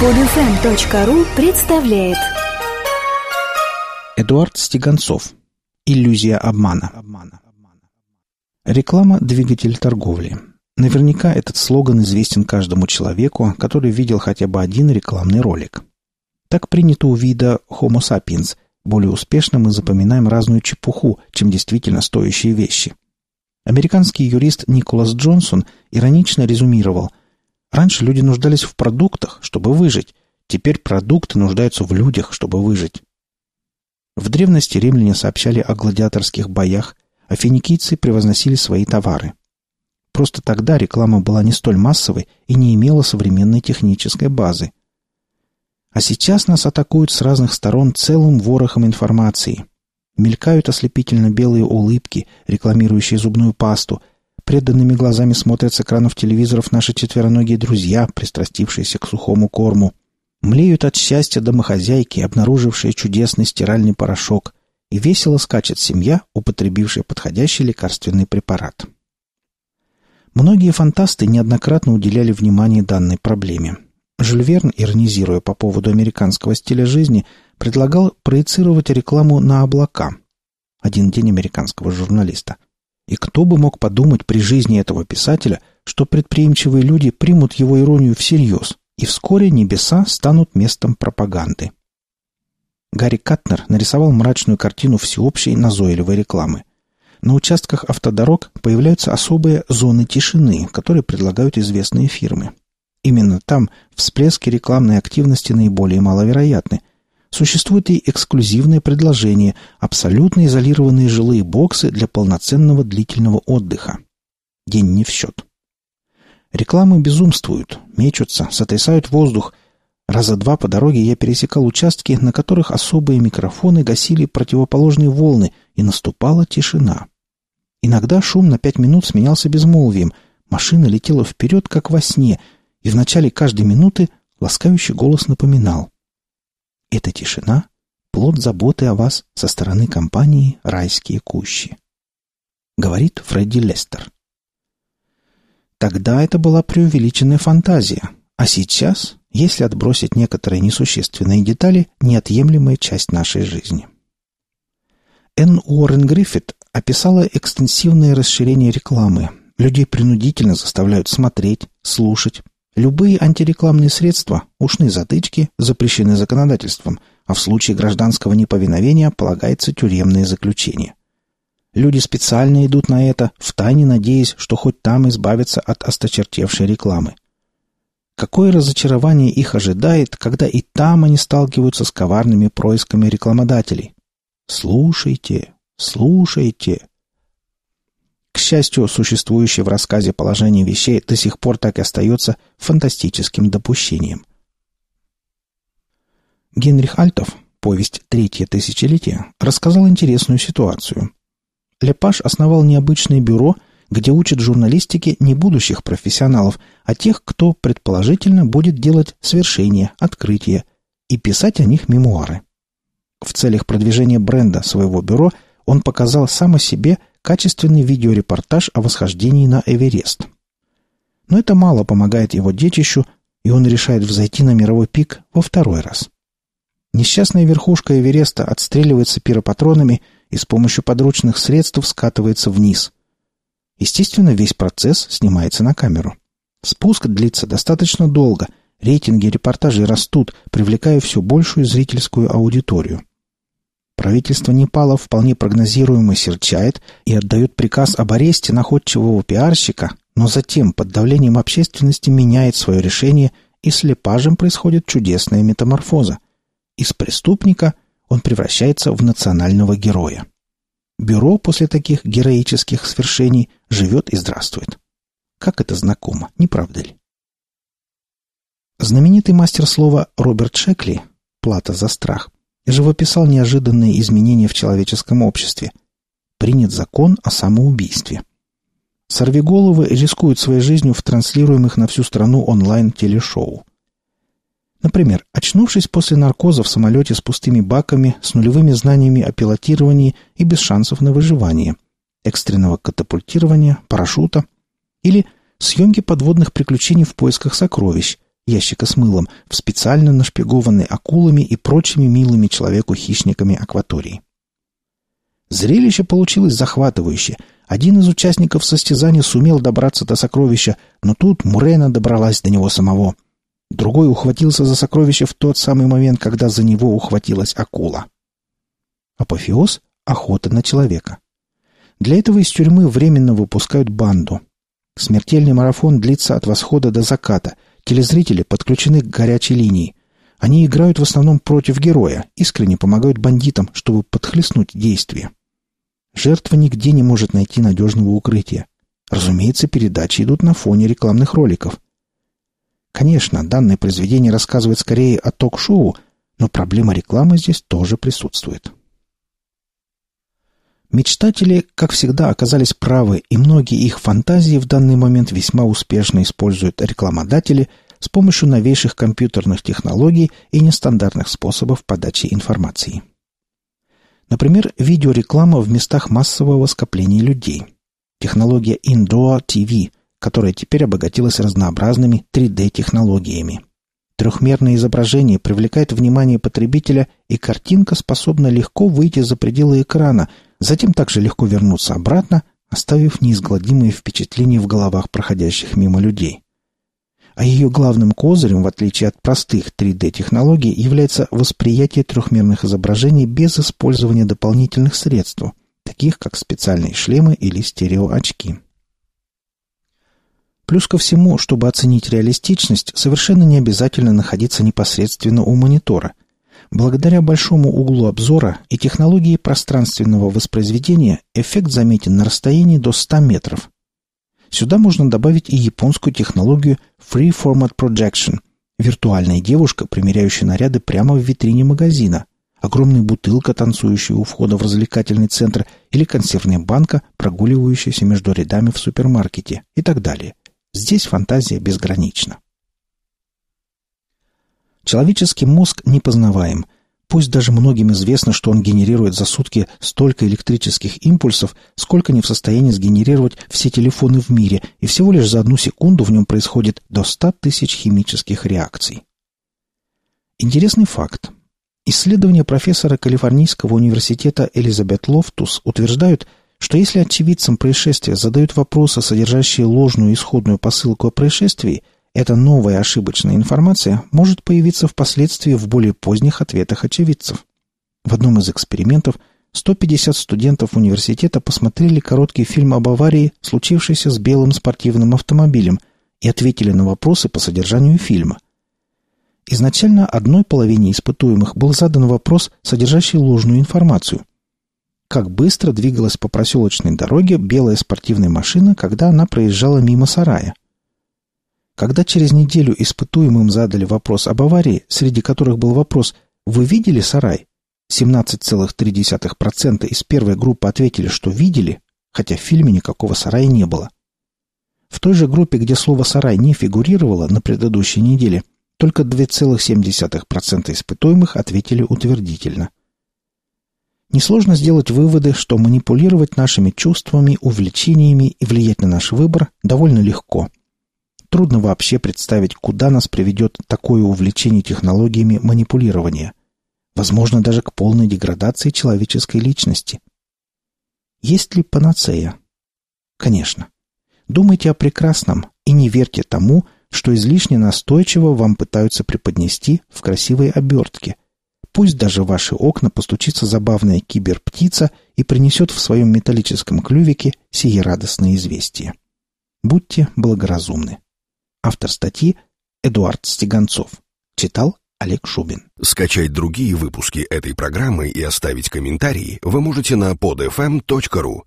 Подфм.ру представляет Эдуард Стеганцов. Иллюзия обмана. Реклама – двигатель торговли. Наверняка этот слоган известен каждому человеку, который видел хотя бы один рекламный ролик. Так принято у вида Homo sapiens. Более успешно мы запоминаем разную чепуху, чем действительно стоящие вещи. Американский юрист Николас Джонсон иронично резюмировал – Раньше люди нуждались в продуктах, чтобы выжить. Теперь продукты нуждаются в людях, чтобы выжить. В древности римляне сообщали о гладиаторских боях, а финикийцы превозносили свои товары. Просто тогда реклама была не столь массовой и не имела современной технической базы. А сейчас нас атакуют с разных сторон целым ворохом информации. Мелькают ослепительно белые улыбки, рекламирующие зубную пасту – Преданными глазами смотрят с экранов телевизоров наши четвероногие друзья, пристрастившиеся к сухому корму. Млеют от счастья домохозяйки, обнаружившие чудесный стиральный порошок. И весело скачет семья, употребившая подходящий лекарственный препарат. Многие фантасты неоднократно уделяли внимание данной проблеме. Жюль Верн, иронизируя по поводу американского стиля жизни, предлагал проецировать рекламу на облака. Один день американского журналиста. И кто бы мог подумать при жизни этого писателя, что предприимчивые люди примут его иронию всерьез, и вскоре небеса станут местом пропаганды. Гарри Катнер нарисовал мрачную картину всеобщей назойливой рекламы. На участках автодорог появляются особые зоны тишины, которые предлагают известные фирмы. Именно там всплески рекламной активности наиболее маловероятны – Существует и эксклюзивное предложение – абсолютно изолированные жилые боксы для полноценного длительного отдыха. День не в счет. Рекламы безумствуют, мечутся, сотрясают воздух. Раза два по дороге я пересекал участки, на которых особые микрофоны гасили противоположные волны, и наступала тишина. Иногда шум на пять минут сменялся безмолвием, машина летела вперед, как во сне, и в начале каждой минуты ласкающий голос напоминал эта тишина — плод заботы о вас со стороны компании «Райские кущи». Говорит Фредди Лестер. Тогда это была преувеличенная фантазия, а сейчас, если отбросить некоторые несущественные детали, неотъемлемая часть нашей жизни. Энн Уоррен Гриффит описала экстенсивное расширение рекламы. Людей принудительно заставляют смотреть, слушать, Любые антирекламные средства, ушные затычки, запрещены законодательством, а в случае гражданского неповиновения полагается тюремное заключение. Люди специально идут на это, втайне надеясь, что хоть там избавятся от осточертевшей рекламы. Какое разочарование их ожидает, когда и там они сталкиваются с коварными происками рекламодателей. Слушайте, слушайте, к счастью, существующее в рассказе положение вещей до сих пор так и остается фантастическим допущением. Генрих Альтов, повесть «Третье тысячелетие», рассказал интересную ситуацию. Лепаш основал необычное бюро, где учат журналистике не будущих профессионалов, а тех, кто, предположительно, будет делать свершения, открытия и писать о них мемуары. В целях продвижения бренда своего бюро он показал сам о себе – качественный видеорепортаж о восхождении на Эверест. Но это мало помогает его детищу, и он решает взойти на мировой пик во второй раз. Несчастная верхушка Эвереста отстреливается пиропатронами и с помощью подручных средств скатывается вниз. Естественно, весь процесс снимается на камеру. Спуск длится достаточно долго, рейтинги репортажей растут, привлекая все большую зрительскую аудиторию. Правительство Непала вполне прогнозируемо серчает и отдает приказ об аресте находчивого пиарщика, но затем под давлением общественности меняет свое решение, и с Лепажем происходит чудесная метаморфоза. Из преступника он превращается в национального героя. Бюро после таких героических свершений живет и здравствует. Как это знакомо, не правда ли? Знаменитый мастер слова Роберт Шекли «Плата за страх» живописал неожиданные изменения в человеческом обществе. Принят закон о самоубийстве. Сорвиголовы рискуют своей жизнью в транслируемых на всю страну онлайн-телешоу. Например, очнувшись после наркоза в самолете с пустыми баками, с нулевыми знаниями о пилотировании и без шансов на выживание, экстренного катапультирования, парашюта или съемки подводных приключений в поисках сокровищ, ящика с мылом, в специально нашпигованной акулами и прочими милыми человеку хищниками акватории. Зрелище получилось захватывающее. Один из участников состязания сумел добраться до сокровища, но тут Мурена добралась до него самого. Другой ухватился за сокровище в тот самый момент, когда за него ухватилась акула. Апофеоз — охота на человека. Для этого из тюрьмы временно выпускают банду. Смертельный марафон длится от восхода до заката. Телезрители подключены к горячей линии. Они играют в основном против героя, искренне помогают бандитам, чтобы подхлестнуть действие. Жертва нигде не может найти надежного укрытия. Разумеется, передачи идут на фоне рекламных роликов. Конечно, данное произведение рассказывает скорее о ток-шоу, но проблема рекламы здесь тоже присутствует. Мечтатели, как всегда, оказались правы, и многие их фантазии в данный момент весьма успешно используют рекламодатели с помощью новейших компьютерных технологий и нестандартных способов подачи информации. Например, видеореклама в местах массового скопления людей. Технология Indoor TV, которая теперь обогатилась разнообразными 3D-технологиями. Трехмерное изображение привлекает внимание потребителя, и картинка способна легко выйти за пределы экрана, затем также легко вернуться обратно, оставив неизгладимые впечатления в головах проходящих мимо людей. А ее главным козырем, в отличие от простых 3D-технологий, является восприятие трехмерных изображений без использования дополнительных средств, таких как специальные шлемы или стереоочки. Плюс ко всему, чтобы оценить реалистичность, совершенно не обязательно находиться непосредственно у монитора – Благодаря большому углу обзора и технологии пространственного воспроизведения эффект заметен на расстоянии до 100 метров. Сюда можно добавить и японскую технологию Free Format Projection – виртуальная девушка, примеряющая наряды прямо в витрине магазина, огромная бутылка, танцующая у входа в развлекательный центр, или консервная банка, прогуливающаяся между рядами в супермаркете и так далее. Здесь фантазия безгранична. Человеческий мозг непознаваем. Пусть даже многим известно, что он генерирует за сутки столько электрических импульсов, сколько не в состоянии сгенерировать все телефоны в мире, и всего лишь за одну секунду в нем происходит до 100 тысяч химических реакций. Интересный факт. Исследования профессора Калифорнийского университета Элизабет Лофтус утверждают, что если очевидцам происшествия задают вопросы, содержащие ложную исходную посылку о происшествии – эта новая ошибочная информация может появиться впоследствии в более поздних ответах очевидцев. В одном из экспериментов 150 студентов университета посмотрели короткий фильм об аварии, случившейся с белым спортивным автомобилем, и ответили на вопросы по содержанию фильма. Изначально одной половине испытуемых был задан вопрос, содержащий ложную информацию. Как быстро двигалась по проселочной дороге белая спортивная машина, когда она проезжала мимо сарая – когда через неделю испытуемым задали вопрос об аварии, среди которых был вопрос «Вы видели сарай?», 17,3% из первой группы ответили, что видели, хотя в фильме никакого сарая не было. В той же группе, где слово «сарай» не фигурировало на предыдущей неделе, только 2,7% испытуемых ответили утвердительно. Несложно сделать выводы, что манипулировать нашими чувствами, увлечениями и влиять на наш выбор довольно легко – Трудно вообще представить, куда нас приведет такое увлечение технологиями манипулирования. Возможно, даже к полной деградации человеческой личности. Есть ли панацея? Конечно. Думайте о прекрасном и не верьте тому, что излишне настойчиво вам пытаются преподнести в красивой обертке. Пусть даже в ваши окна постучится забавная киберптица и принесет в своем металлическом клювике сие радостное известие. Будьте благоразумны. Автор статьи Эдуард Стеганцов. Читал Олег Шубин. Скачать другие выпуски этой программы и оставить комментарии вы можете на podfm.ru.